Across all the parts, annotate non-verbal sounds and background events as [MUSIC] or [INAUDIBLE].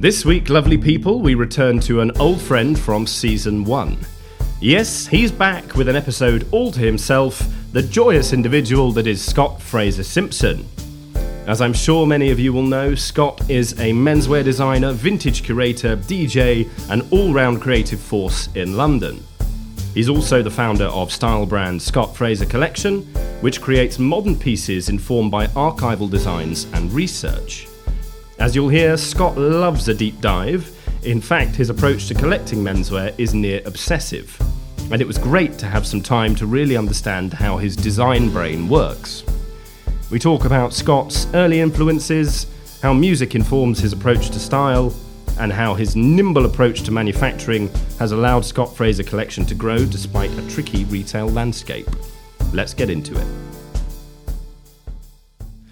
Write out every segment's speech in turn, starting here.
This week, lovely people, we return to an old friend from season one. Yes, he's back with an episode all to himself, the joyous individual that is Scott Fraser Simpson. As I'm sure many of you will know, Scott is a menswear designer, vintage curator, DJ, and all round creative force in London. He's also the founder of style brand Scott Fraser Collection, which creates modern pieces informed by archival designs and research. As you'll hear, Scott loves a deep dive. In fact, his approach to collecting menswear is near obsessive. And it was great to have some time to really understand how his design brain works. We talk about Scott's early influences, how music informs his approach to style, and how his nimble approach to manufacturing has allowed Scott Fraser Collection to grow despite a tricky retail landscape. Let's get into it.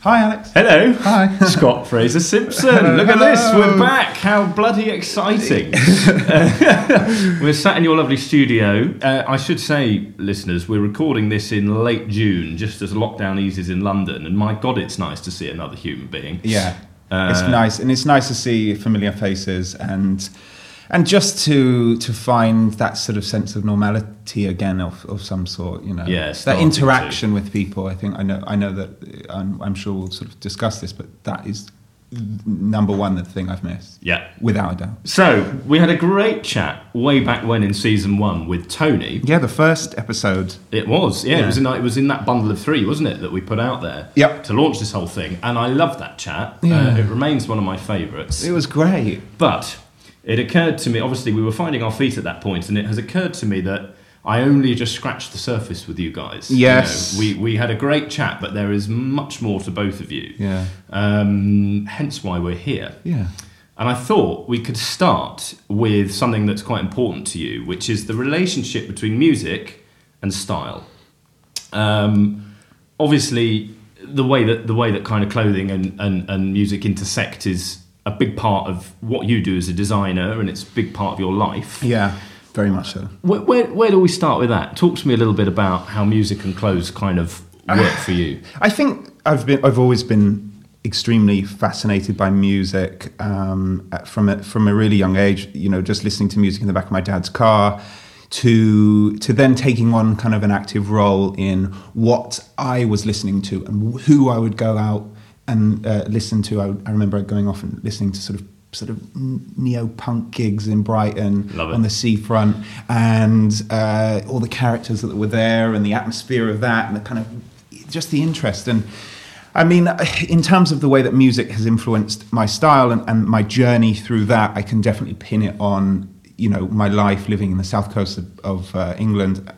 Hi, Alex. Hello. Hi. [LAUGHS] Scott Fraser Simpson. Look at this. We're back. How bloody exciting. Uh, [LAUGHS] we're sat in your lovely studio. Uh, I should say, listeners, we're recording this in late June, just as lockdown eases in London. And my God, it's nice to see another human being. Yeah, Uh, it's nice, and it's nice to see familiar faces and and just to to find that sort of sense of normality again of, of some sort. You know, Yeah, that interaction with people. I think I know I know that I'm, I'm sure we'll sort of discuss this, but that is number one the thing I've missed. Yeah. without a doubt. So, we had a great chat way back when in season one with Tony. Yeah, the first episode. It was, yeah, It was in it was in that bundle of three, wasn't it, that we put out there Yep. to launch this whole thing, and I love that chat. Yeah. Uh, it remains one of my favourites. It was great. But it occurred to me, obviously, we were finding our feet at that point, and it has occurred to me that I only just scratched the surface with you guys. You Yes. know, we, we had a great chat, but there is much more to both of you. Yeah, Um, hence why we're here. yeah, And I thought we could start with something that's quite important to you, which is the relationship between music and style. Um, obviously, the way that the way that kind of clothing and, and, and music intersect is a big part of what you do as a designer, and it's a big part of your life. yeah. Very much so. Where, where, where do we start with that? Talk to me a little bit about how music and clothes kind of work for you. [SIGHS] I think I've been I've always been extremely fascinated by music um, from a, from a really young age. You know, just listening to music in the back of my dad's car, to to then taking on kind of an active role in what I was listening to and who I would go out and uh, listen to. I, I remember going off and listening to sort of sort of neo punk gigs in Brighton on the seafront and uh, all the characters that were there and the atmosphere of that and the kind of just the interest and I mean, [SIGHS] in terms of the way that music has influenced my style and, and my journey through that, I can definitely pin it on, you know, my life living in the south coast of, of uh, England.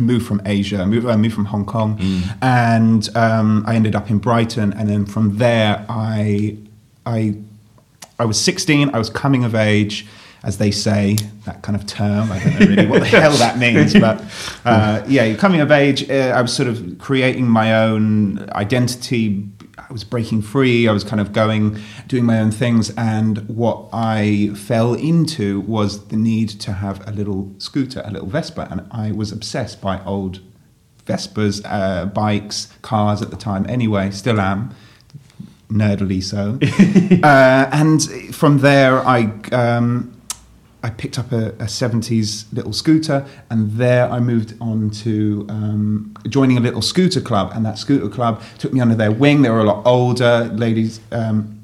I moved from Asia, I moved, I moved from Hong Kong, and um, I ended up in Brighton. And then from there, I, I I was 16, I was coming of age, as they say, that kind of term. I don't know really what the [LAUGHS] hell that means, but uh, yeah, coming of age. Uh, I was sort of creating my own identity. I was breaking free. I was kind of going, doing my own things. And what I fell into was the need to have a little scooter, a little Vespa. And I was obsessed by old Vespas, uh, bikes, cars at the time. Anyway, still am nerdily so. [LAUGHS] uh, and from there, I um, I picked up a, a 70s little scooter, and there I moved on to um, joining a little scooter club. And that scooter club took me under their wing. They were a lot older ladies, um,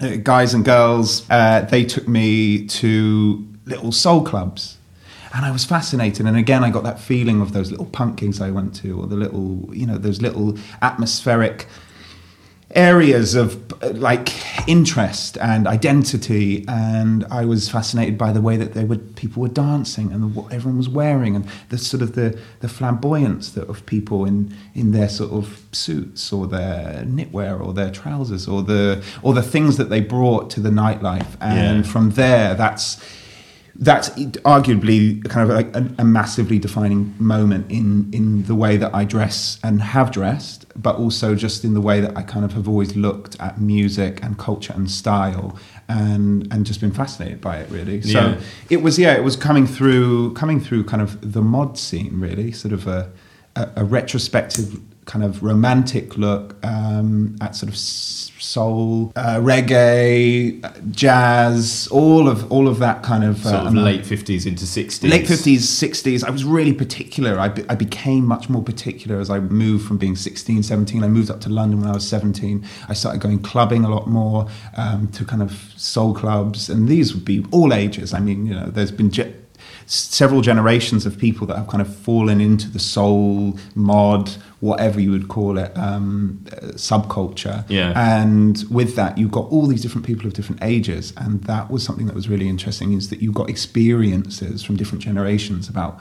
uh, guys and girls. Uh, they took me to little soul clubs. And I was fascinated, and again, I got that feeling of those little punk gigs I went to, or the little, you know, those little atmospheric areas of like interest and identity and i was fascinated by the way that they would people were dancing and what everyone was wearing and the sort of the the flamboyance that of people in in their sort of suits or their knitwear or their trousers or the or the things that they brought to the nightlife and Yeah. from there that's that's arguably kind of like a, a massively defining moment in in the way that I dress and have dressed, but also just in the way that I kind of have always looked at music and culture and style, and and just been fascinated by it really. So Yeah. it was yeah, it was coming through coming through kind of the mod scene really, sort of a a, a retrospective kind of romantic look um, at sort of soul, uh, reggae, uh, jazz, all of all of that kind of, uh, Sort of and late 50s into 60s. late 50s 60s i was really particular. I, be, I became much more particular as i moved from being 16 17 i moved up to london when i was 17 i started going clubbing a lot more um, to kind of soul clubs. And these would be all ages. I mean you know there's been ge- several generations of people that have kind of fallen into the soul mod whatever you would call it um, uh, subculture Yeah. and with that you've got all these different people of different ages and that was something that was really interesting is that you've got experiences from different generations about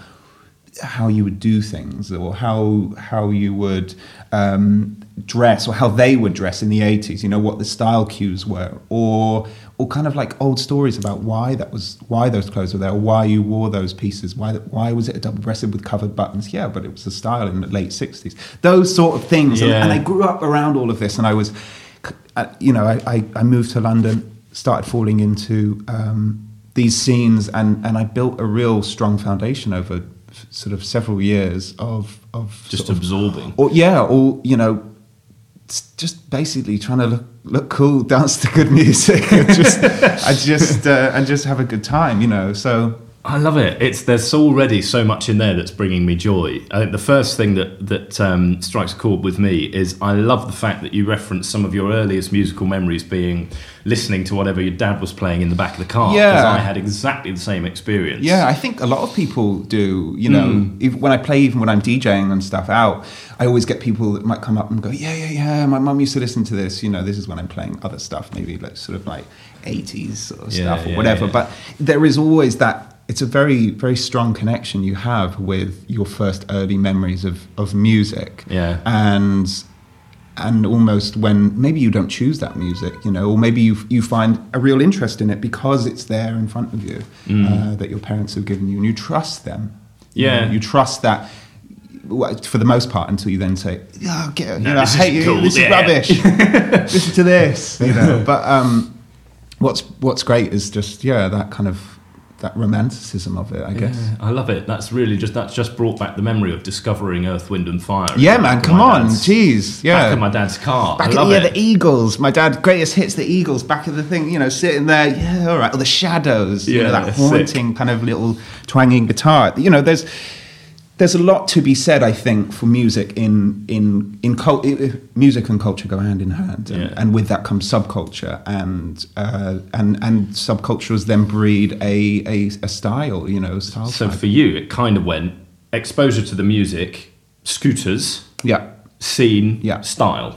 how you would do things or how how you would um, dress or how they would dress in the 80s you know what the style cues were or or kind of like old stories about why that was why those clothes were there or why you wore those pieces why why was it a double breasted with covered buttons yeah but it was a style in the late 60s those sort of things and, Yeah. and I grew up around all of this and I was uh, you know I, I, I moved to London started falling into um, these scenes and, and I built a real strong foundation over sort of several years of of Just sort of- absorbing. or yeah or you know just basically trying to look look cool [LAUGHS] dance to good music and just I just uh, and just have a good time you know? So I love it. It's there's already so much in there that's bringing me joy. I think the first thing that that um, strikes a chord with me is I love the fact that you reference some of your earliest musical memories being listening to whatever your dad was playing in the back of the car. Yeah. because I had exactly the same experience. Yeah, I think a lot of people do. You know, if, when I play, even when I'm DJing and stuff out, I always get people that might come up and go, "Yeah, yeah, yeah." My mum used to listen to this. You know, this is when I'm playing other stuff, maybe like sort of like 80s sort of Yeah, stuff or yeah, whatever. yeah. But there is always that. It's a very, very strong connection you have with your first early memories of of music. Yeah. and and almost when maybe you don't choose that music, you know, or maybe you you find a real interest in it because it's there in front of you uh, that your parents have given you, and you trust them. You Yeah. know, you trust that for the most part until you then say, "Yeah, get, you know, I hate you. cool, This yeah." is rubbish. [LAUGHS] [LAUGHS] Listen to this." You know, [LAUGHS] but um, what's what's great is just yeah that kind of that romanticism of it, I guess. Yeah, I love it. That's really just that's just brought back the memory of discovering Earth, Wind and Fire. Yeah, man, come on, jeez, yeah. Back of my dad's car. Back I at love yeah, the Eagles. My dad greatest hits the Eagles. Back of the thing, you know, sitting there. Yeah, all right. Or the Shadows. you know, Yeah, that sick. haunting kind of little twanging guitar. You know, there's there's a lot to be said. I think for music in in in cult, music and culture go hand in hand, and, Yeah. and with that comes subculture, and uh, and and subcultures then breed a a, a style. You know, style. So type. for you, it kind of went exposure to the music, scooters, yeah. scene, Yeah. style.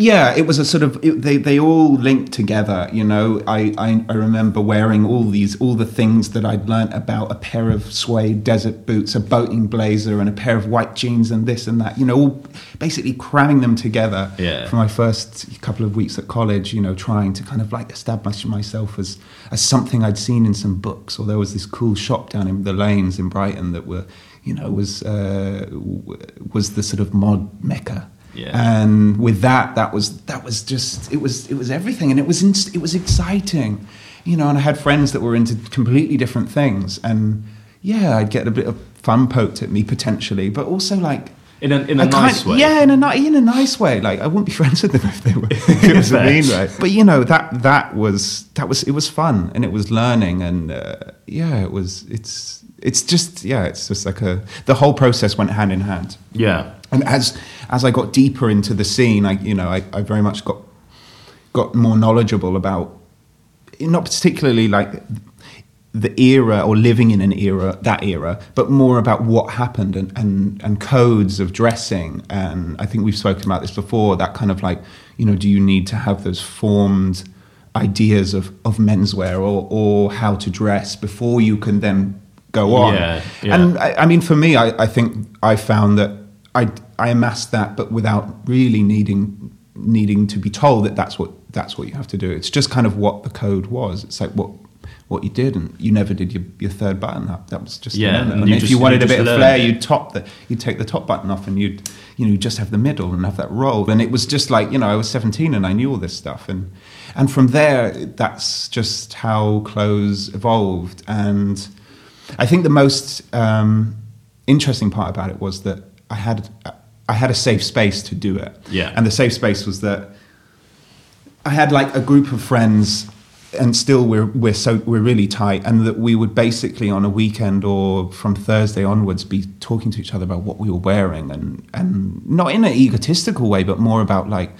Yeah, it was a sort of it, they they all linked together. You know, I, I I remember wearing all these all the things that I'd learnt about a pair of suede desert boots, a boating blazer, and a pair of white jeans, and this and that. You know, all basically cramming them together Yeah. for my first couple of weeks at college. You know, trying to kind of like establish myself as as something I'd seen in some books, or there was this cool shop down in the lanes in Brighton that were you know was uh, was the sort of mod mecca Yeah. and with that that was that was just it was it was everything and it was it was exciting you know and i had friends that were into completely different things and yeah i'd get a bit of fun poked at me potentially but also like In a, in a kind- nice way. yeah in a in a nice way like i wouldn't be [LAUGHS] friends with them if they were it was [LAUGHS] a mean way but you know that that was that was it was fun and it was learning and uh, yeah it was it's it's just yeah it's just like a the whole process went hand in hand Yeah. And as as I got deeper into the scene, I you know I, I very much got got more knowledgeable about not particularly like the era or living in an era that era, but more about what happened and and and codes of dressing. And I think we've spoken about this before. That kind of like you know, do you need to have those formed ideas of of menswear or or how to dress before you can then go on? Yeah, yeah. And I, I mean, for me, I, I think I found that I I amassed that, but without really needing needing to be told that that's what that's what you have to do. It's just kind of what the code was. It's like what what you did, and you never did your, your third button up. That was just Yeah, and And you if just- you wanted you a bit of flair, it. you'd top the you'd take the top button off, and you'd you know just have the middle and have that roll. And it was just like you know I was seventeen and I knew all this stuff, and and from there that's just how clothes evolved. And I think the most um, interesting part about it was that I had I had a safe space to do it. Yeah. And the safe space was that I had like a group of friends, and still we're we're so we're really tight, and that we would basically on a weekend or from Thursday onwards be talking to each other about what we were wearing, and and not in an egotistical way, but more about like.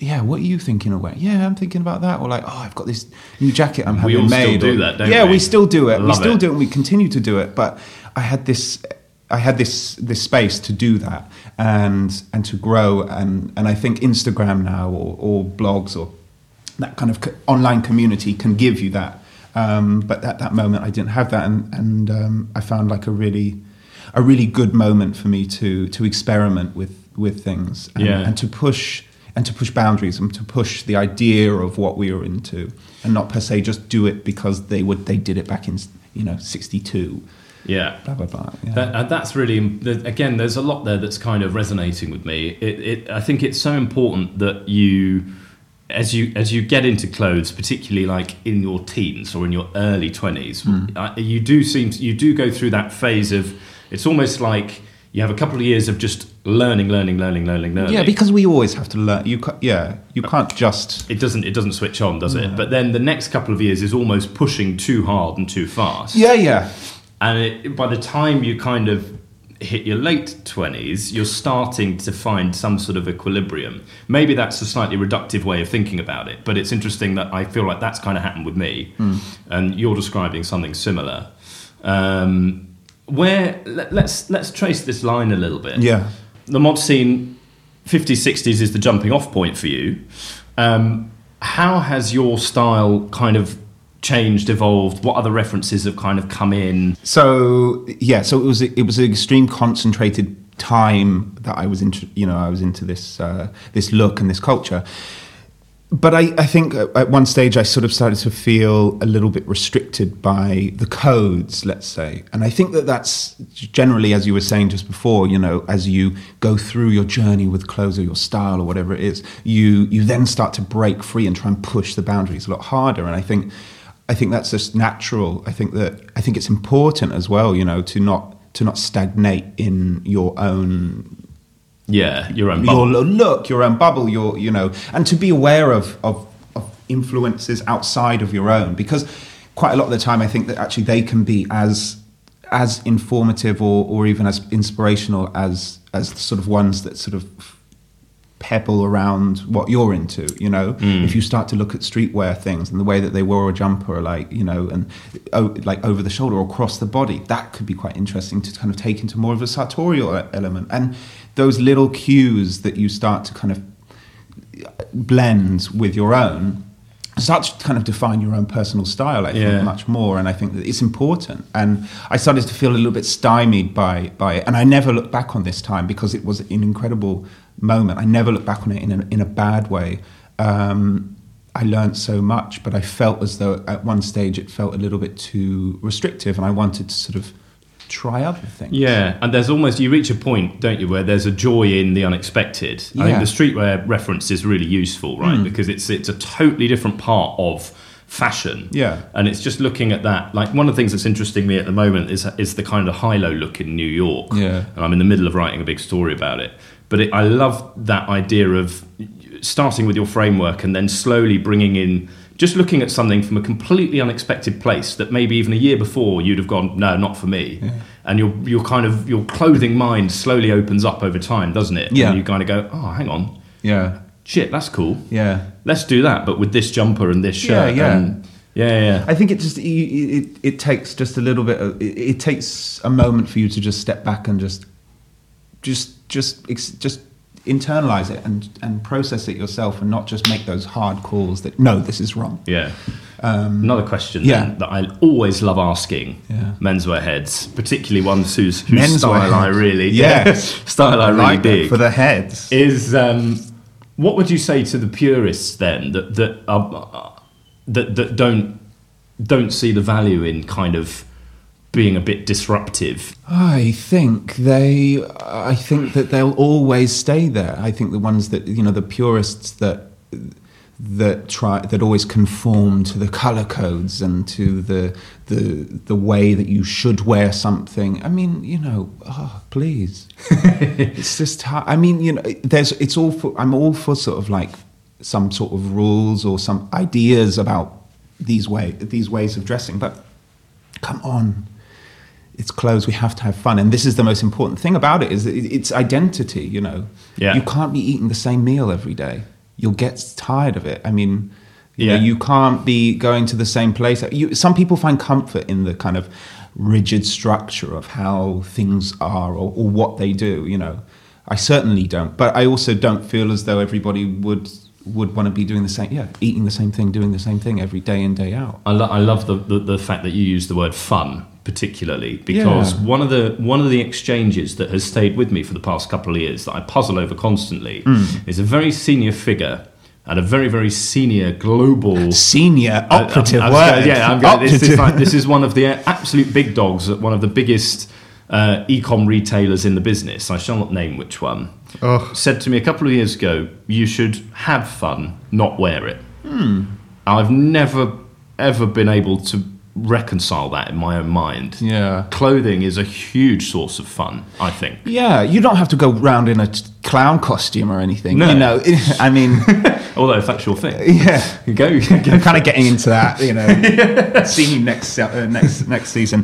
Yeah, what are you thinking of wearing? Yeah, I'm thinking about that. Or like, oh, I've got this new jacket I'm We having all still made. do or- that, don't yeah, we? we still do it. we still it. do it, and we continue to do it. But I had this, I had this this space to do that and and to grow, and and I think Instagram now or, or blogs or that kind of co- online community can give you that. Um, but at that moment, I didn't have that, and and um, I found like a really a really good moment for me to to experiment with with things and, Yeah. and to push and to push boundaries and to push the idea of what we were into and not per se just do it because they would they did it back in you know 62 Yeah. blah blah blah yeah. That, and that's really again. There's a lot there that's kind of resonating with me. It, it, I think it's so important that you, as you as you get into clothes, particularly like in your teens or in your early twenties, uh, you do seem to, you do go through that phase of. It's almost like you have a couple of years of just learning, learning, learning, learning, learning. yeah because we always have to learn you ca- yeah you can't just it doesn't it doesn't switch on, does it? But then the next couple of years is almost pushing too hard and too fast. yeah yeah And it, by the time you kind of hit your late 20s, you're starting to find some sort of equilibrium. Maybe that's a slightly reductive way of thinking about it, but it's interesting that I feel like that's kind of happened with me. And you're describing something similar. Um, where let, let's let's trace this line a little bit. yeah The mod scene 50s 60s is the jumping off point for you. Um, how has your style kind of changed, evolved? What other references have kind of come in? So yeah, so it was it was an extreme concentrated time that I was into. You know, I was into this uh, this look and this culture. But I, I think at one stage I sort of started to feel a little bit restricted by the codes, let's say. And I think that that's generally, as you were saying just before, you know, as you go through your journey with clothes or your style or whatever it is, you you then start to break free and try and push the boundaries a lot harder. And I think I think that's just natural. I think that I think it's important as well, you know, to not to not stagnate in your own Yeah, your own your bubble. lo- look, your own bubble, your you know, and to be aware of, of of influences outside of your own, because quite a lot of the time I think that actually they can be as as informative or or even as inspirational as as the sort of ones that sort of pebble around what you're into you know? Mm. If you start to look at streetwear things and the way that they wore a jumper like you know and oh, like over the shoulder or across the body that could be quite interesting to kind of take into more of a sartorial element. And those little cues that you start to kind of uh, blend with your own start to kind of define your own personal style i think Yeah. much more. And i think that it's important. And i started to feel a little bit stymied by by it. And i never look back on this time because it was an incredible moment i never look back on it in a, in a bad way um, i learned so much but i felt as though at one stage it felt a little bit too restrictive and i wanted to sort of try other things Yeah, and there's almost you reach a point, don't you, where there's a joy in the unexpected. I Yeah. think the streetwear reference is really useful, right? Because it's it's a totally different part of fashion. Yeah. and it's just looking at that. Like one of the things that's interesting me at the moment is is the kind of high low look in New York. Yeah. and I'm in the middle of writing a big story about it. But it, I love that idea of starting with your framework and then slowly bringing in just looking at something from a completely unexpected place that maybe even a year before you'd have gone no not for me. And your your kind of your clothing mind slowly opens up over time doesn't it? Yeah. and you kind of go oh hang on. Yeah. Shit that's cool. Yeah. Let's do that but with this jumper and this shirt Yeah, yeah. and yeah. Yeah, yeah. I think it just it, it, it takes just a little bit of it, it takes a moment for you to just step back and just just just ex- just internalize it and and process it yourself and not just make those hard calls that no this is wrong Yeah. Another question Um, yeah. that I always love asking Yeah. menswear heads, particularly ones whose, whose Menswear style I really [LAUGHS] Yes. style I really like that dig for the heads is um, what would you say to the purists then that that are, that that don't don't see the value in kind of being a bit disruptive? I think they. I think that they'll always stay there. I think the ones that you know, the purists that that try that always conform to the color codes and to the the the way that you should wear something. I mean, you know, oh, please. [LAUGHS] it's just hard. I mean, you know, there's it's all for I'm all for sort of like some sort of rules or some ideas about these way these ways of dressing, but come on. It's clothes. We have to have fun, and this is the most important thing about it: is it's identity. You know, Yeah. you can't be eating the same meal every day. You'll get tired of it. I mean, you Yeah. know, you can't be going to the same place. You, some people find comfort in the kind of rigid structure of how things are or, or what they do. You know, I certainly don't. But I also don't feel as though everybody would would want to be doing the same. Yeah, eating the same thing, doing the same thing every day in day out. I, lo- I love the, the, the fact that you use the word fun particularly because Yeah. one of the one of the exchanges that has stayed with me for the past couple of years that I puzzle over constantly Hmm. is a very senior figure and a very very senior global [LAUGHS] Senior I- I'm- operative I word. gonna- yeah, I'm gonna, this, is like, this is one of the absolute big dogs at one of the biggest uh, e-com retailers in the business. I shall not name which one. Oh. Said to me a couple of years ago, "You should have fun, not wear it." Hmm. I've never ever been able to reconcile that in my own mind. Yeah. Clothing is a huge source of fun, I think. Yeah, you don't have to go round in a t- clown costume or anything. No. You know, [LAUGHS] I mean, [LAUGHS] Although if that's your thing, yeah. go. go [LAUGHS] I'm kind of getting into that, you know. Seeing you next uh, next next season.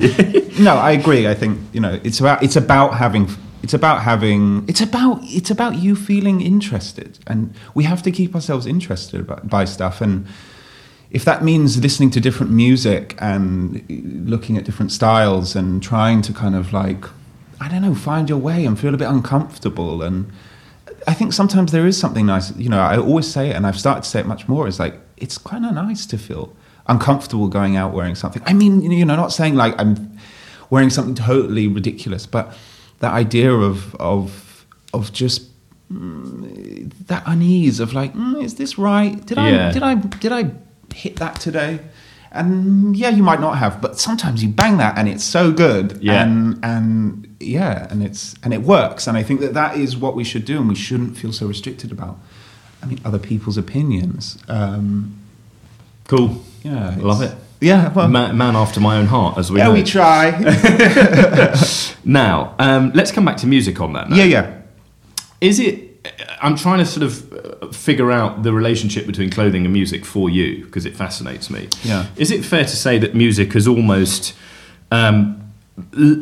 No, I agree. I think you know it's about it's about having it's about having it's about it's about you feeling interested, and we have to keep ourselves interested about, by stuff. And if that means listening to different music and looking at different styles and trying to kind of like I don't know find your way and feel a bit uncomfortable and I think sometimes there is something nice. You know, I always say it, and I've started to say it much more. Is like it's kind of nice to feel uncomfortable going out wearing something. I mean, you know, not saying like I'm wearing something totally ridiculous, but that idea of of of just mm, that unease of like, mm, is this right? Did Yeah. I did I did I hit that today? And yeah, you might not have, but sometimes you bang that and it's so good. Yeah. And and yeah, and it's and it works. And I think that that is what we should do, and we shouldn't feel so restricted about. I mean, other people's opinions. Um, Cool. yeah, Love it. Yeah, well, Man, man after my own heart, as we yeah, know. we try. [LAUGHS] [LAUGHS] Now, um, let's come back to music on that. now. yeah, yeah. Is it? I'm trying to sort of uh, figure out the relationship between clothing and music for you because it fascinates me. Yeah. Is it fair to say that music has almost um,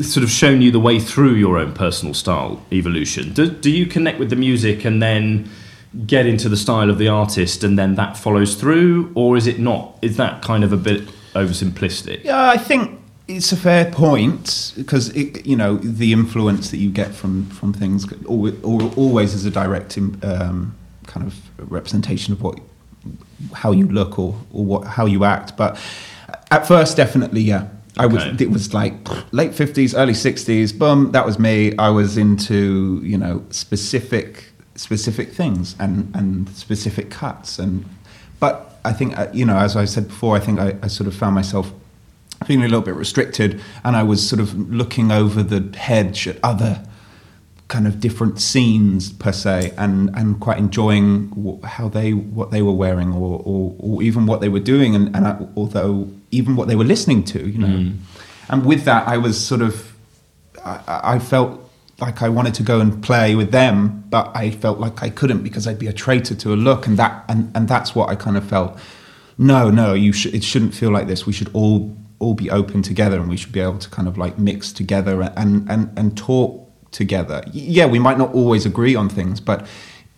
sort of shown you the way through your own personal style evolution? Do, do you connect with the music and then get into the style of the artist and then that follows through, or is it not? Is that kind of a bit oversimplistic? Yeah, I think it's a fair point because you know the influence that you get from from things always, always is a direct um, kind of representation of what how you look or or what how you act. But at first, definitely, yeah. I was. It was like late fifties, early sixties. Boom, that was me. I was into you know specific specific things and and specific cuts and. But I think uh, you know, as I said before, I think I, I sort of found myself feeling a little bit restricted, and I was sort of looking over the hedge at other kind of different scenes per se, and and quite enjoying how they what they were wearing, or or, or even what they were doing, and, and I, although even what they were listening to, you know, mm. and with that, I was sort of I, I felt like I wanted to go and play with them, but I felt like I couldn't because I'd be a traitor to a look, and that and, and that's what I kind of felt. No, no, you should. It shouldn't feel like this. We should all all be open together, and we should be able to kind of like mix together and and and talk together. Yeah, we might not always agree on things, but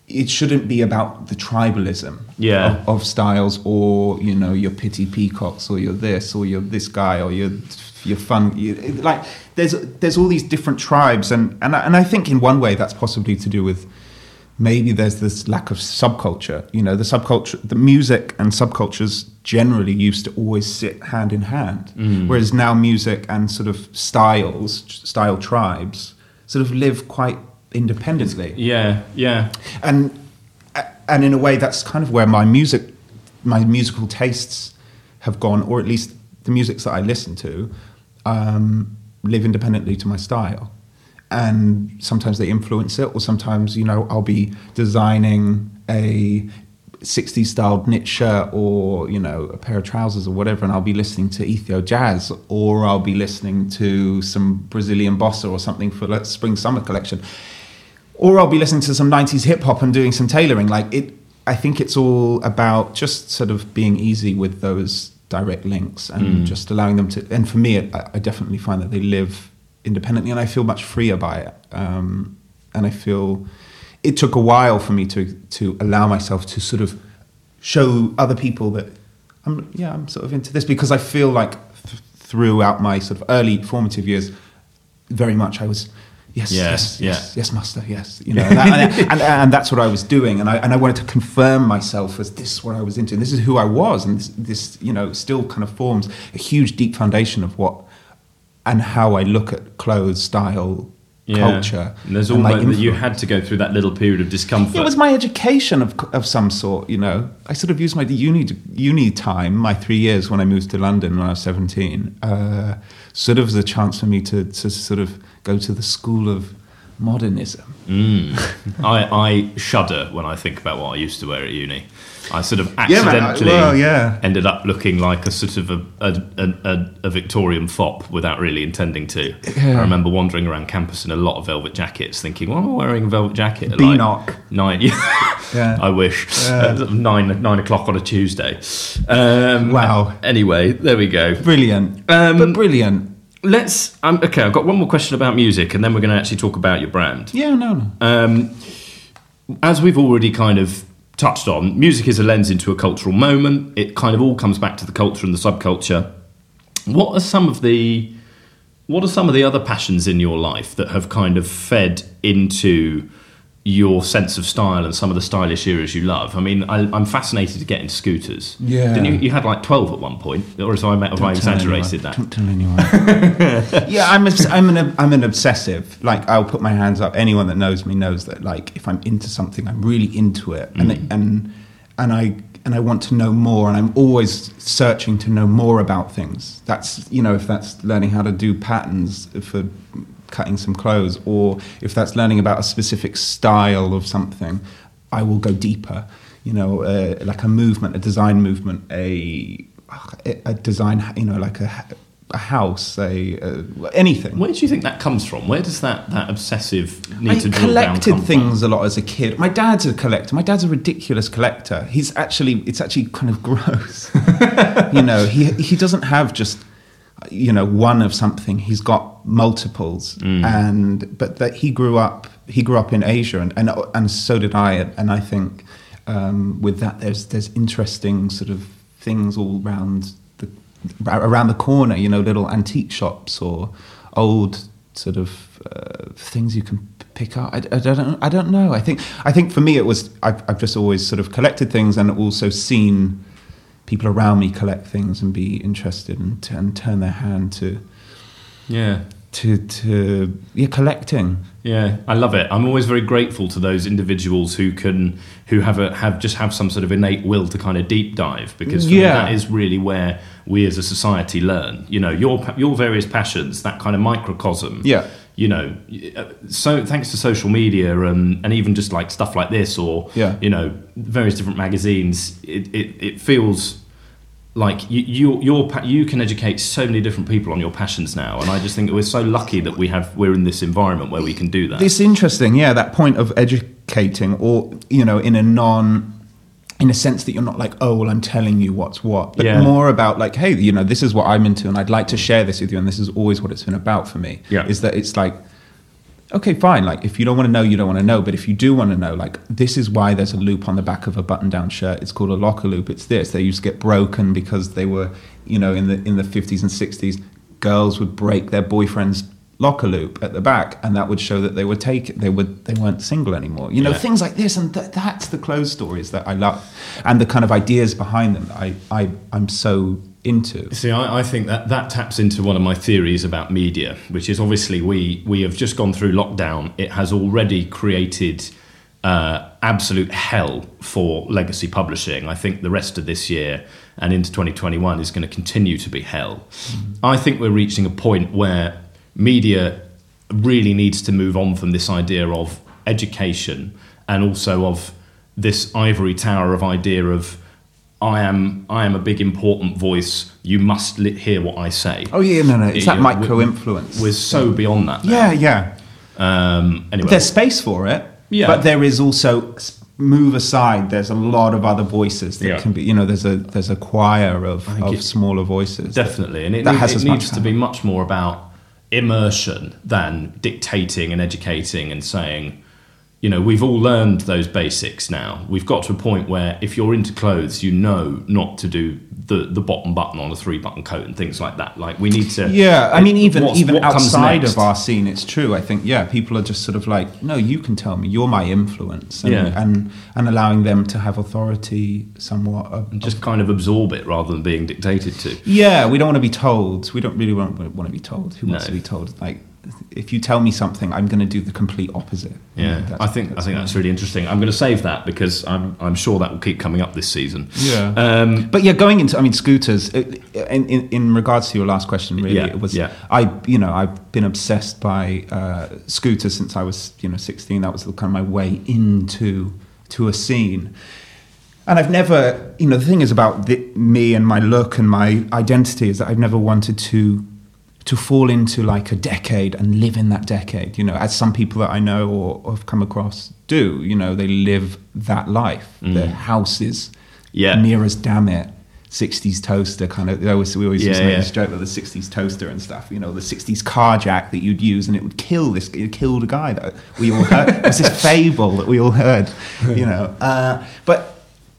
it shouldn't be about the tribalism Yeah. of, of styles or you know your pity peacocks or you're this or you're this guy or you're you're fun you, like there's there's all these different tribes and and I, and I think in one way that's possibly to do with maybe there's this lack of subculture. You know the subculture the music and subcultures generally used to always sit hand in hand. Whereas now music and sort of styles style tribes sort of live quite independently. Yeah, yeah. and and in a way that's kind of where my music my musical tastes have gone or at least the musics that i listen to um, live independently to my style and sometimes they influence it or sometimes you know i'll be designing a 60s styled knit shirt or you know a pair of trousers or whatever and I'll be listening to Ethio jazz or I'll be listening to some Brazilian bossa or something for the spring summer collection or I'll be listening to some 90s hip hop and doing some tailoring like it I think it's all about just sort of being easy with those direct links and Mm. just allowing them to and for me I, I definitely find that they live independently and I feel much freer by it um, and I feel it took a while for me to to allow myself to sort of show other people that I'm yeah I'm sort of into this because I feel like th- throughout my sort of early formative years very much I was yes Yeah, yes yeah. yes yes master yes you know and, that- [LAUGHS] and, and that's what I was doing and I and I wanted to confirm myself as this is what I was into and this is who I was and this, this you know still kind of forms a huge deep foundation of what and how I look at clothes style culture And there's my that you had to go through that little period of discomfort. It was my education of, of some sort, you know. I sort of used my uni uni time, my three years when I moved to London when I was seventeen, uh, sort of as a chance for me to, to sort of go to the school of modernism. Mm. I, I shudder when I think about what I used to wear at uni. I sort of Yeah, man, I- accidentally well, yeah. ended up looking like a sort of a, a, a, a, a Victorian fop without really intending to. Yeah. I remember wandering around campus in a lot of velvet jackets, thinking, "Why am I wearing a velvet jacket?" at Beanock. Like nine. [LAUGHS] Yeah. I wish Yeah. Uh, nine nine o'clock on a Tuesday. Um, Wow. Anyway, there we go. Brilliant, Um, but brilliant. Let's. Um, okay, I've got one more question about music, and then we're going to actually talk about your brand. Yeah, no, no. Um, as we've already kind of touched on, music is a lens into a cultural moment. It kind of all comes back to the culture and the subculture. What are some of the what are some of the other passions in your life that have kind of fed into your sense of style and some of the stylish eras you love? I mean, I, I'm fascinated to get into scooters. Yeah. Didn't you, you had like 12 at one point, or have I, have I Don't exaggerated anyone. that? Don't tell anyone. [LAUGHS] yeah, I'm obs- I'm an I'm an obsessive. Like I'll put my hands up. Anyone that knows me knows that. Like if I'm into something, I'm really into it, and Mm. and and I and I want to know more, and I'm always searching to know more about things. That's you know if that's learning how to do patterns for cutting some clothes, or if that's learning about a specific style of something, I will go deeper. You know, uh, like a movement, a design movement, a a design, you know, like a, a house, a, a anything. Where do you think that comes from? Where does that, that obsessive need I to drill down collected come from? things a lot as a kid. My dad's a collector. My dad's a ridiculous collector. He's actually, it's actually kind of [LAUGHS] gross. you know, he he doesn't have just, you know, one of something. He's got multiples, Mm. and but that he grew up. He grew up in Asia, and and, and so did I. And I think um, with that, there's there's interesting sort of things all around the around the corner. You know, little antique shops or old sort of uh, things you can pick up. I, I don't. I don't know. I think. I think for me, it was. I've, I've just always sort of collected things and also seen people around me collect things and be interested and, t- and turn their hand to Yeah. to to yeah collecting. Yeah, I love it. I'm always very grateful to those individuals who can who have a have just have some sort of innate will to kind of deep dive because Yeah. that is really where we as a society learn. You know, your your various passions, that kind of microcosm. Yeah. You know, so thanks to social media and and even just like stuff like this or Yeah. you know various different magazines, it it, it feels like you, you you can educate so many different people on your passions now, and I just think we're so lucky that we have we're in this environment where we can do that. It's interesting, yeah, that point of educating, or you know, in a non, in a sense that you're not like, oh, well, I'm telling you what's what, but Yeah. more about like, hey, you know, this is what I'm into, and I'd like to share this with you, and this is always what it's been about for me. Yeah. is that it's like, okay, fine, like if you don't want to know, you don't want to know, but if you do want to know, like this is why there's a loop on the back of a button-down shirt. It's called a locker loop. It's this. They used to get broken because they were, you know, in the in the 50s and 60s, girls would break their boyfriend's locker loop at the back, and that would show that they were take they would they weren't single anymore. You know, Yeah. things like this, and th- that's the clothes stories that I love, and the kind of ideas behind them. That I I I'm so into. See, I, I think that that taps into one of my theories about media, which is obviously we we have just gone through lockdown. It has already created uh, absolute hell for legacy publishing. I think the rest of this year and into 2021 is going to continue to be hell. I think we're reaching a point where media really needs to move on from this idea of education and also of this ivory tower of idea of I am I am a big important voice. You must li- hear what I say. Oh yeah, no, no, it's that micro influence. We're so beyond that. now. yeah, yeah. Um, anyway, There's space for it, Yeah. but there is also move aside. There's a lot of other voices that Yeah. can be. You know, there's a there's a choir of, of it- smaller voices. definitely, and it, that need- has it needs to be much more about immersion than dictating and educating and saying. You know, we've all learned those basics now. We've got to a point where if you're into clothes, you know not to do the, the bottom button on a three button coat and things like that. Like we need to. Yeah, I mean, even even outside of our scene, it's true. I think yeah, people are just sort of like, no, you can tell me. You're my influence, and Yeah. and, and allowing them to have authority somewhat. Of, and just kind of absorb it rather than being dictated to. yeah, we don't want to be told. We don't really want, want to be told. Who wants No. to be told? Like, if you tell me something, I'm going to do the complete opposite. Yeah, That's- I think I think that's really interesting. I'm going to save that because I'm I'm sure that will keep coming up this season. Yeah. Um, But yeah, going into, I mean, scooters. it- In, in, in regards to your last question, really, Yeah, it was. yeah. I, you know, I've been obsessed by uh, scooters since I was, you know, sixteen. That was the kind of my way into to a scene, and I've never, you know, the thing is about the, me and my look and my identity is that I've never wanted to to fall into like a decade and live in that decade. You know, as some people that I know or, or have come across do. You know, they live that life. Their house is Mm. Yeah. near as damn it 60s toaster kind of always, we always used to Yeah, make yeah. this joke about the 60s toaster and stuff you know the 60s car jack that you'd use and it would kill this it killed a guy that we all heard [LAUGHS] it was this fable that we all heard you know uh, but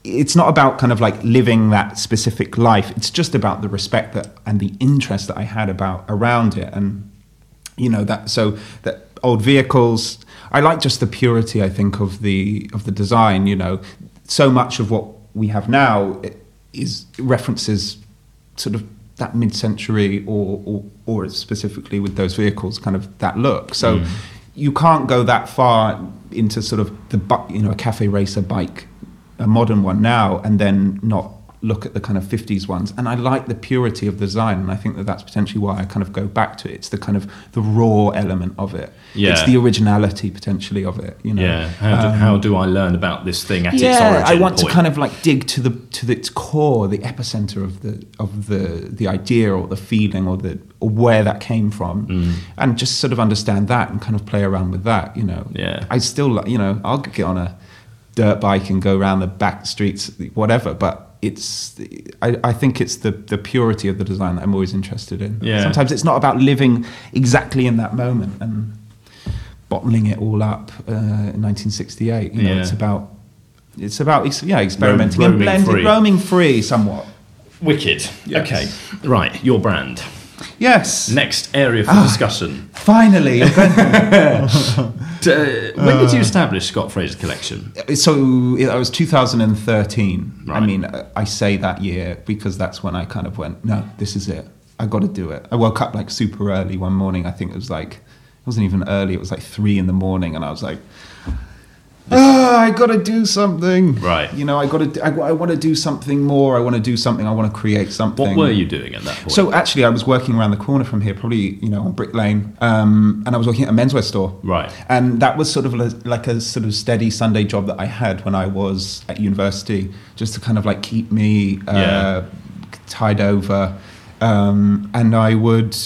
it's not about kind of like living that specific life. It's just about the respect that and the interest that i had about around it. And you know that so that old vehicles i like just the purity i think of the of the design you know. So much of what we have now is references sort of that mid-century or or, or specifically with those vehicles kind of that look. So mm. you can't go that far into sort of the you know a cafe racer bike a modern one now and then not look at the kind of 50s ones and i like the purity of the design and i think that that's potentially why i kind of go back to it it's the kind of the raw element of it Yeah. it's the originality potentially of it you know yeah. How do, Um, how do I learn about this thing at its yeah, origin? I want point? to kind of like dig to the to its core, the epicenter of the of the the idea or the feeling or the or where that came from, Mm. and just sort of understand that and kind of play around with that. You know, Yeah. I still you know I'll get on a dirt bike and go around the back streets, whatever, but. It's, I, I think it's the, the purity of the design that I'm always interested in. Yeah. Sometimes it's not about living exactly in that moment and bottling it all up uh, in 1968. You know, Yeah. it's about it's about ex- yeah experimenting roaming and blending, free. roaming free somewhat. Wicked. Yes. Okay. Right. Your brand. Yes, Next area Ah. for discussion. Finally. you're going- Uh, [LAUGHS] when did you establish Scott Fraser Collection? so it was 2013. I mean, I say that year because that's when I kind of went, no, this is it. I got to do it. I woke up like super early one morning. I think it was like it wasn't even early. It was like three in the morning, and I was like. Oh, I got to do something. Right. You know, I got to. I, I want to do something more. I want to do something. I want to create something. What were you doing at that point? So actually, I was working around the corner from here, probably you know on Brick Lane, um, and I was working at a menswear store. Right. And that was sort of a, like a sort of steady Sunday job that I had when I was at university, just to kind of like keep me uh, Yeah. tied over. Um, and I would,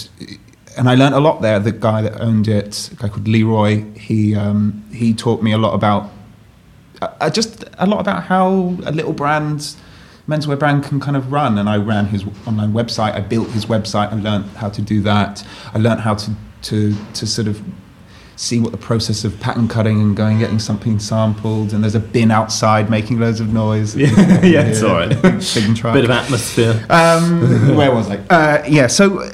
and I learned a lot there. The guy that owned it, a guy called Leroy, he um, he taught me a lot about uh, just a lot about how a little brand, menswear brand, can kind of run. And I ran his online website. I built his website. I learned how to do that. I learned how to to to sort of see what the process of pattern cutting and going getting something sampled. And there's a bin outside making loads of noise. Yeah, [LAUGHS] yeah, it's all right. [LAUGHS] Big. Bit of atmosphere. um, where was I? Uh, yeah, so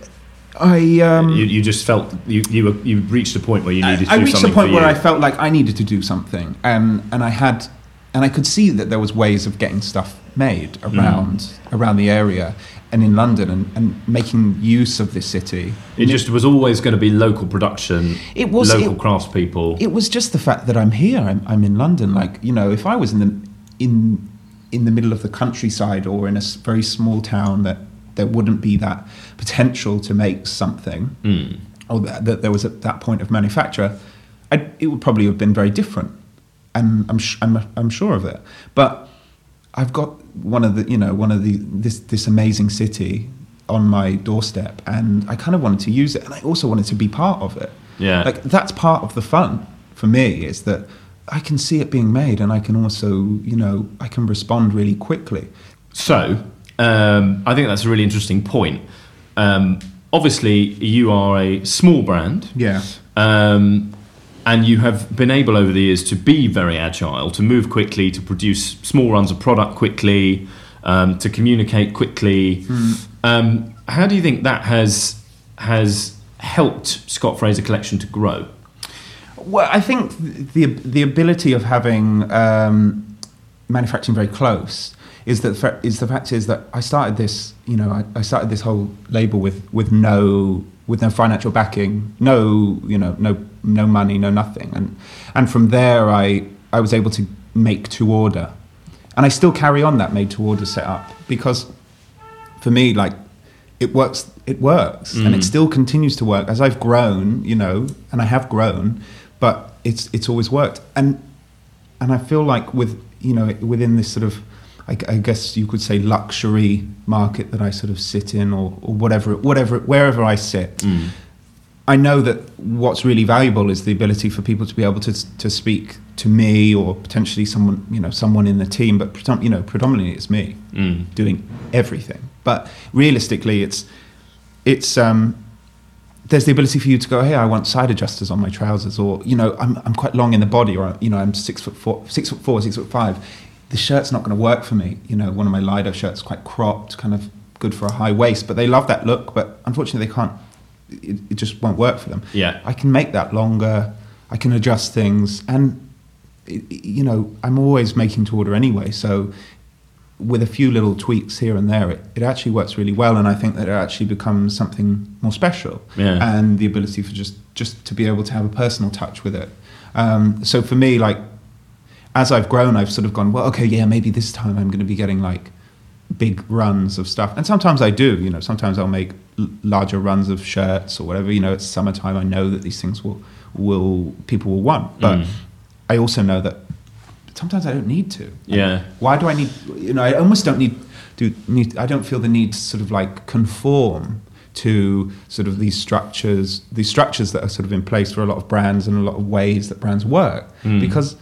I. Um, you, you just felt you you were, you reached a point where you needed to I do reached a something point where. I felt like I needed to do something, and and I had, and I could see that there was ways of getting stuff made Mm. around around the area and in London, and, and making use of this city. It just was always going to be local production. It was- local it- craftspeople. It was just the fact that I'm here. I'm, I'm in London. Like you know, if I was in the in in the middle of the countryside or in a very small town, that there wouldn't be that potential to make something, Mm. or that, that there was at that point of manufacture, I'd, it would probably have been very different. and I'm, sh- I'm I'm sure of it. But I've got one of the you know one of the this this amazing city on my doorstep, and I kind of wanted to use it, and I also wanted to be part of it. Yeah. like that's part of the fun for me is that I can see it being made, and I can also you know I can respond really quickly. So, um, I think that's a really interesting point. Um, obviously, you are a small brand. Yeah. Um, and you have been able over the years to be very agile, to move quickly, to produce small runs of product quickly, um, to communicate quickly. Um, how do you think that has has helped Scott Fraser Collection to grow? Well, I think the the ability of having um, manufacturing very close is that fa- is the fact is that I started this you know I, I started this whole label with with no with no financial backing, no you know no no money, no nothing, and and from there I I was able to make to order, and I still carry on that made to order setup because for me like it works it works. And it mm. still continues to work as I've grown you know and I have grown but it's it's always worked. And and I feel like with you know within this sort of I, I guess you could say luxury market that I sort of sit in or, or whatever whatever wherever I sit. I know that what's really valuable is the ability for people to be able to to speak to me or potentially someone you know someone in the team but you know predominantly it's me doing everything. But realistically it's it's um there's the ability for you to go hey I want side adjusters on my trousers or you know I'm I'm quite long in the body or you know I'm six foot four six foot four six foot five the shirt's not going to work for me you know one of my Lido shirts quite cropped kind of good for a high waist but they love that look but unfortunately they can't it, it just won't work for them Yeah. I can make that longer. I can adjust things, and you know, I'm always making to order anyway. So, with a few little tweaks here and there, it, it actually works really well, and I think that it actually becomes something more special. Yeah. And the ability for just just to be able to have a personal touch with it. Um, so for me, like as I've grown, I've sort of gone, well, okay, yeah, maybe this time I'm going to be getting like big runs of stuff. And sometimes I do, you know, sometimes I'll make l- larger runs of shirts or whatever. You know, it's summertime. I know that these things will, will people will want. But Mm. I also know that sometimes I don't need to. Yeah. Why do I need, you know, I almost don't need to, need, I don't feel the need to sort of like conform to sort of these structures, these structures that are sort of in place for a lot of brands and a lot of ways that brands work. Mm. Because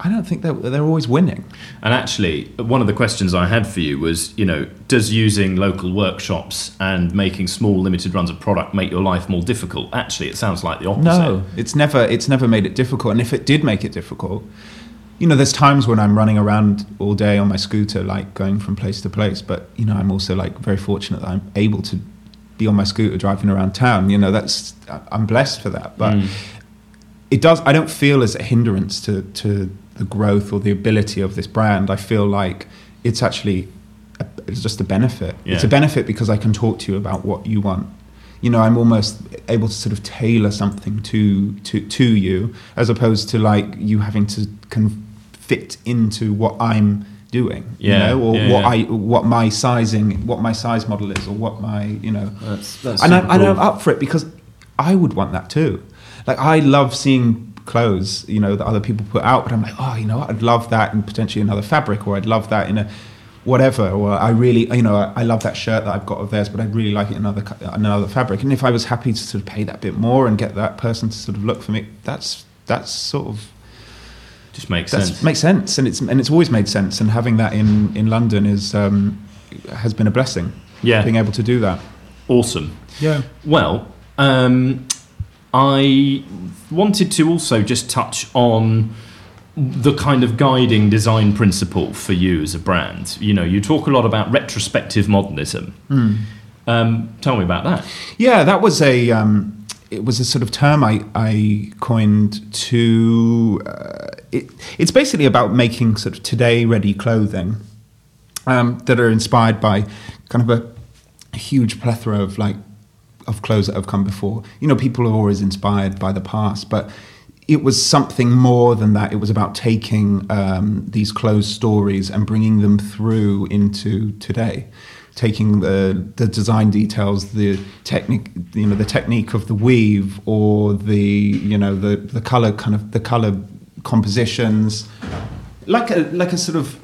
I don't think that they're always winning. And actually, one of the questions I had for you was, you know, does using local workshops and making small limited runs of product make your life more difficult? Actually, it sounds like the opposite. No, it's never it's never made it difficult. And if it did make it difficult, you know, there's times when I'm running around all day on my scooter, like going from place to place. But you know, I'm also like very fortunate that I'm able to be on my scooter driving around town. You know, that's I'm blessed for that. But Mm. it does. I don't feel as a hindrance to to the growth or the ability of this brand. I feel like it's actually a, it's just a benefit. It's a benefit because I can talk to you about what you want. You know, I'm almost able to sort of tailor something to to to you, as opposed to like you having to con- fit into what I'm doing. Yeah, You know, or yeah, what yeah. I what my sizing, what my size model is, or what my you know. That's, that's and, I, super and I'm up for it because I would want that too. Like I love seeing clothes, you know, that other people put out, but I'm like, oh, you know. I'd love that in potentially another fabric, or I'd love that in a whatever, or I really, you know, I, I love that shirt that I've got of theirs, but I'd really like it in another co- another fabric. And if I was happy to sort of pay that bit more and get that person to sort of look for me, that's that's sort of Just makes that sense. makes sense, and it's and it's always made sense. And having that in in London is um, has been a blessing. Yeah. being able to do that. awesome. Yeah. Well, um, I wanted to also just touch on the kind of guiding design principle for you as a brand. You know, you talk a lot about retrospective modernism. Um, tell me about that. Yeah, that was a um, it was a sort of term I, I coined to. Uh, it, it's basically about making sort of today ready clothing um, that are inspired by kind of a, a huge plethora of like of clothes that have come before. You know, people are always inspired by the past, but it was something more than that. It was about taking um, these clothes stories and bringing them through into today, taking the the design details, the technique, you know, the technique of the weave or the you know the the color kind of the color compositions, like a like a sort of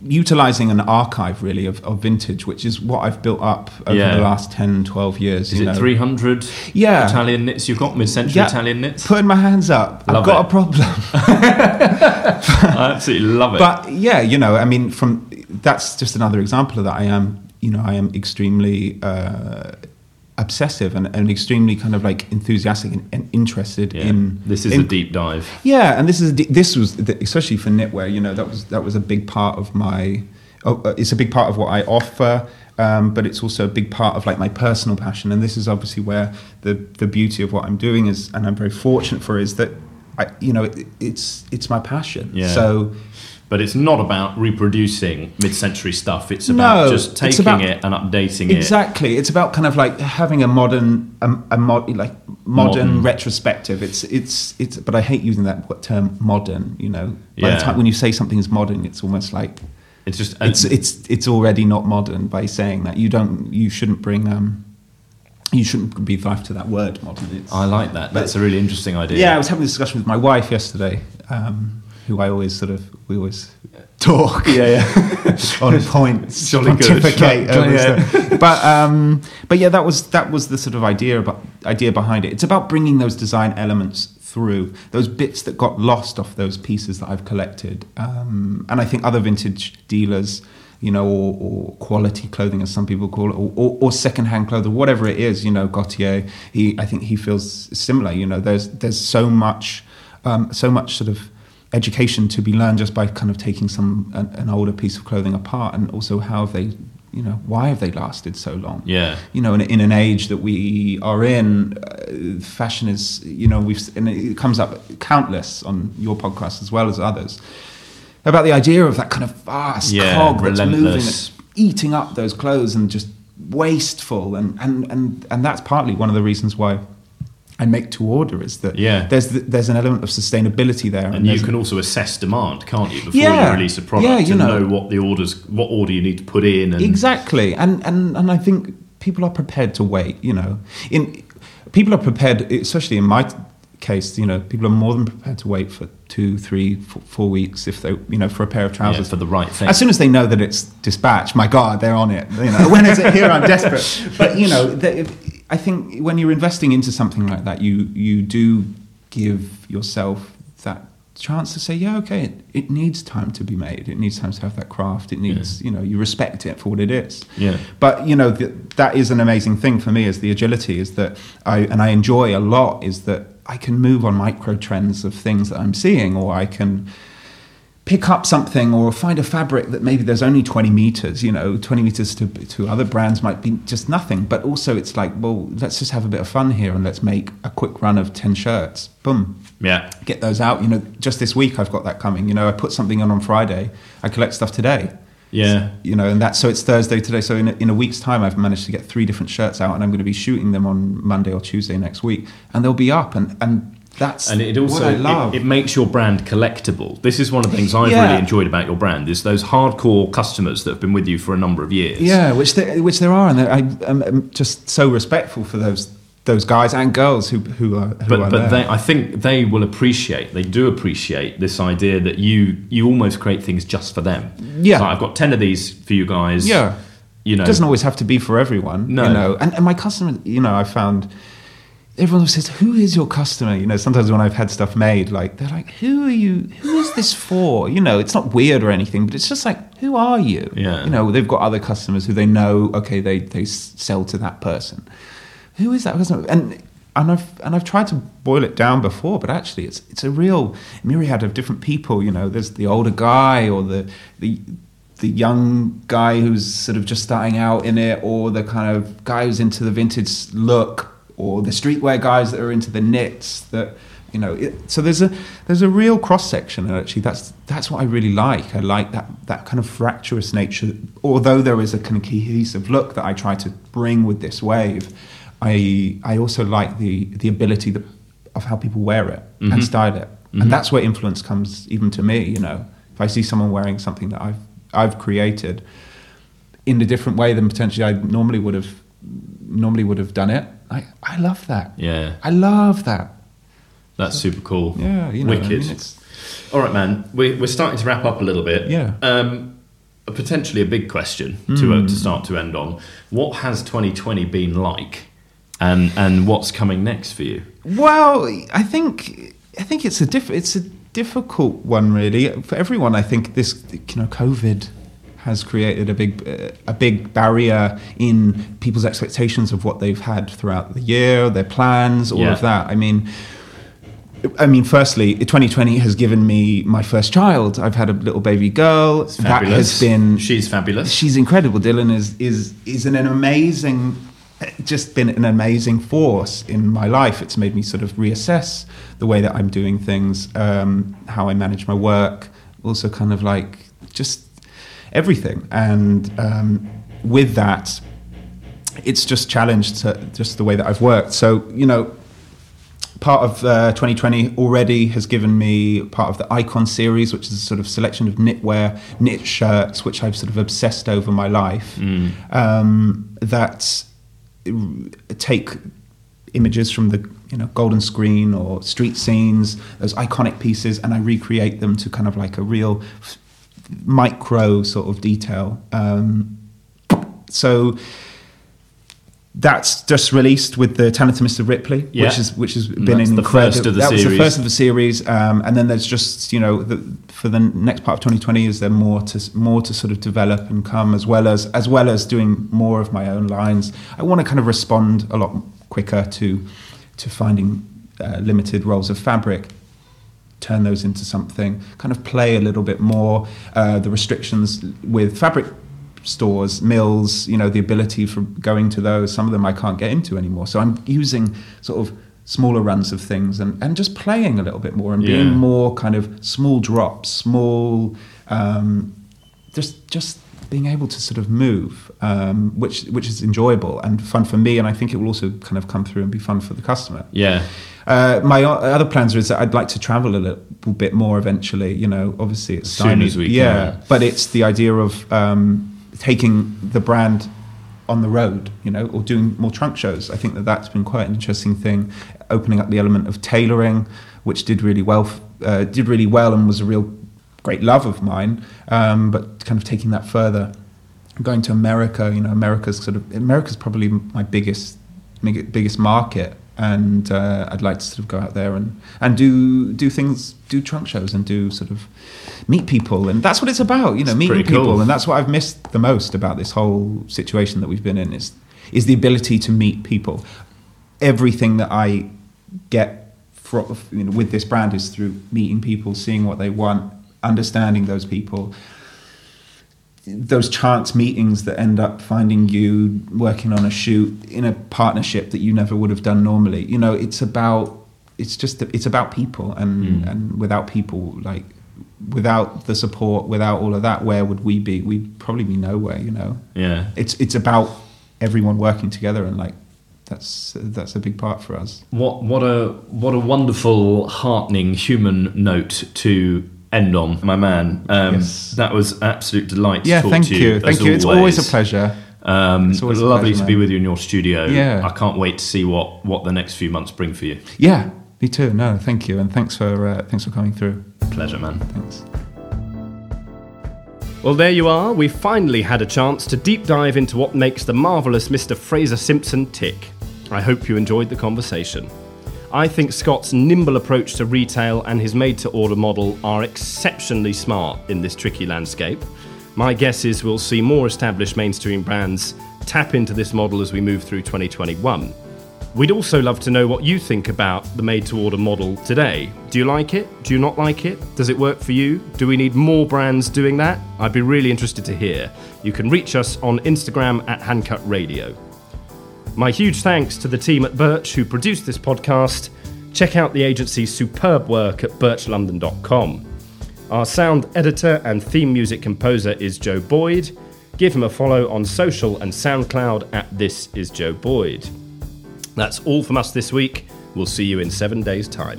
utilizing an archive really of, of vintage which is what i've built up over Yeah. the last 10 12 years Is it know. 300 Yeah. Italian knits you've got, mid-century Yeah. Italian knits? putting my hands up Love i've got it. a problem [LAUGHS] I absolutely love it. but yeah you know i mean from that's just another example of that i am you know i am extremely uh, obsessive and, and extremely kind of like enthusiastic and, and interested yeah. in this is in, a deep dive. yeah and this is this was the- especially for knitwear you know that was that was a big part of my oh, uh, it's a big part of what i offer um, but it's also a big part of like my personal passion and this is obviously where the the beauty of what i'm doing is and i'm very fortunate for is that I, you know it, it's it's my passion Yeah. so But it's not about reproducing mid-century stuff. It's about No, just taking about- it and updating it. Exactly. It's about kind of like having a modern, a, a mod, like modern, Modern. retrospective. It's it's it's. But I hate using that term modern. You know, by Yeah. the time when you say something is modern, it's almost like It's just it's it's it's already not modern by saying that. You don't. You shouldn't bring. um You shouldn't be life to that word modern. It's, I like that. That's a really interesting idea. yeah, I was having a discussion with my wife yesterday, um, who I always sort of we always talk. Yeah, yeah. [LAUGHS] on points, [LAUGHS] Jolly good. pontificate [LAUGHS] over Yeah. But um, but yeah, that was that was the sort of idea about idea behind it. It's about bringing those design elements through those bits that got lost off those pieces that I've collected. Um, and I think other vintage dealers. You know, or, or quality clothing, as some people call it, or, or, or secondhand clothing, whatever it is. You know, Gautier. He, I think he feels similar. You know, there's there's so much, um, so much sort of education to be learned just by kind of taking some an, an older piece of clothing apart and also how have they you know why have they lasted so long Yeah. you know in, in an age that we are in uh, fashion is you know we've and it comes up countless on your podcast as well as others about the idea of that kind of vast Yeah, cog that's moving that's eating up those clothes and just wasteful and and and and that's partly one of the reasons why I make to order is that Yeah. there's there's an element of sustainability there And you there's- can also assess demand, can't you, before Yeah. you release a product Yeah, you and know. know. what the orders, what order you need to put in. And Exactly, and and and I think people are prepared to wait. You know, in people are prepared, especially in my case. You know, people are more than prepared to wait for two, three, four, four weeks if they, you know, for a pair of yeah, trousers. for the right thing. as soon as they know that it's dispatched, my God, they're on it. You know, [LAUGHS] when is it here? I'm desperate. But you know, the, I think when you're investing into something like that, you you do give yourself that chance to say, yeah, okay, it, it needs time to be made. It needs time to have that craft. It needs, you know, you respect it for what it is. Yeah. But you know, th- that is an amazing thing for me. Is the agility is that I and I enjoy a lot is that I can move on micro trends of things that I'm seeing, or I can pick up something or find a fabric that maybe there's only 20 meters you know 20 meters to, to other brands might be just nothing. But also it's like well let's just have a bit of fun here and let's make a quick run of 10 shirts. Boom. Yeah. get those out you know just this week i've got that coming. You know i put something on on friday i collect stuff today. Yeah. you know and that's so it's thursday today so in a, in a week's time i've managed to get three different shirts out and i'm going to be shooting them on monday or tuesday next week. And they'll be up and and that's And it also what i love It, it makes your brand collectible. This is one of the things I've Yeah. really enjoyed about your brand is those hardcore customers that have been with you for a number of years. Yeah, which there, which there are, and I, I'm, I'm just so respectful for those those guys and girls who who are who But are but they, I think they will appreciate. They do appreciate this idea that you you almost create things just for them. Yeah. Like, I've got ten of these for you guys. yeah, You know. it doesn't always have to be for everyone. No. you know, and, and my customer, you know, I found everyone says, "Who is your customer?" You know, sometimes when I've had stuff made, like they're like, "Who are you? Who is this for?" You know, it's not weird or anything, but it's just like, "Who are you?" Yeah. you know, they've got other customers who they know. Okay, they they sell to that person. Who is that person? And and I've and I've tried to boil it down before, but actually, it's it's a real myriad of different people. You know, there's the older guy or the the the young guy who's sort of just starting out in it, or the kind of guy who's into the vintage look, or the streetwear guys that are into the knits. That you know, it, so there's a there's a real cross section, and actually, that's that's what I really like. I like that that kind of fractious nature. Although there is a kind of cohesive look that I try to bring with this wave, I I also like the the ability that, of how people wear it and mm-hmm. style it, and mm-hmm. that's where influence comes even to me. You know, if I see someone wearing something that I've I've created in a different way than potentially I normally would have normally would have done it, I I love that. Yeah. I love that. That's super cool. Yeah, you know, I wicked. mean, it's- All right, man. We, we're starting to wrap up a little bit. Yeah. Um, a potentially a big question to uh, to start to end on. What has 2020 been like, and and what's coming next for you? Well, I think I think it's a diff- it's a difficult one really for everyone. I think this you know COVID has created a big a big barrier in people's expectations of what they've had throughout the year, their plans, all Yeah. of that. I mean. I mean, firstly, 2020 has given me my first child. I've had a little baby girl. That Fabulous. has been She's fabulous. she's incredible. Dylan is is is an, an amazing, just been an amazing force in my life. It's made me sort of reassess the way that I'm doing things, um, how I manage my work, also kind of like just everything. And um, with that, it's just challenged to just the way that I've worked. So you know, part of uh, 2020 already has given me part of the Icon series, which is a sort of selection of knitwear, knit shirts, which I've sort of obsessed over my life. Um, that take images from the you know golden screen or street scenes, those iconic pieces, and I recreate them to kind of like a real f- micro sort of detail. Um, so that's just released with the Talented Mr. Ripley, Yeah. which is which has been that's an the incredible. first of the that was the first of the series, um, and then there's just you know the, for the next part of 2020 is there more to more to sort of develop and come as well as as well as doing more of my own lines. I want to kind of respond a lot quicker to to finding uh, limited rolls of fabric turn those into something, kind of play a little bit more. Uh, the restrictions with fabric stores, mills, you know, the ability for going to those, some of them I can't get into anymore. So I'm using sort of smaller runs of things and, and just playing a little bit more and being Yeah. more kind of small drops, small, um, just just being able to sort of move, um, which which is enjoyable and fun for me, and I think it will also kind of come through and be fun for the customer. Yeah. Uh, my o- other plans are is that I'd like to travel a little bit more eventually. You know, obviously it's As soon as we yeah, can. but it's the idea of um, taking the brand on the road, you know, or doing more trunk shows. I think that that's been quite an interesting thing, opening up the element of tailoring, which did really well, uh, did really well, and was a real great love of mine. Um, but kind of taking that further, going to America, you know, America's sort of America's probably my biggest biggest market, and uh, I'd like to sort of go out there and and do do things, do trunk shows, and do sort of meet people, and that's what it's about, you know, meeting people, cool. and that's what I've missed the most about this whole situation that we've been in is is the ability to meet people. Everything that I get from, you know, with this brand is through meeting people, seeing what they want, understanding those people. Those chance meetings that end up finding you working on a shoot in a partnership that you never would have done normally. You know, it's about it's just it's about people, and mm. and without people, like without the support, without all of that, where would we be? We'd probably be nowhere. You know, Yeah. it's it's about everyone working together, and like that's that's a big part for us. What what a what a wonderful, heartening human note to end on, my man. Um, Yes. That was absolute delight. To Yeah, talk thank to you, you. thank as you. It's always a pleasure. Um, It's always a lovely pleasure, to be with you in your studio. Yeah. I can't wait to see what, what the next few months bring for you. Yeah, me too. No, thank you, and thanks for uh, thanks for coming through. Pleasure, man. Thanks. Well, there you are. We finally had a chance to deep dive into what makes the marvellous Mr. Fraser Simpson tick. I hope you enjoyed the conversation. I think Scott's nimble approach to retail and his made to order model are exceptionally smart in this tricky landscape. My guess is we'll see more established mainstream brands tap into this model as we move through 2021. We'd also love to know what you think about the made to order model today. Do you like it? Do you not like it? Does it work for you? Do we need more brands doing that? I'd be really interested to hear. You can reach us on Instagram at Handcut Radio. My huge thanks to the team at Birch who produced this podcast. Check out the agency's superb work at birchlondon.com. Our sound editor and theme music composer is Joe Boyd. Give him a follow on social and SoundCloud at This Is Joe Boyd. That's all from us this week. We'll see you in seven days' time.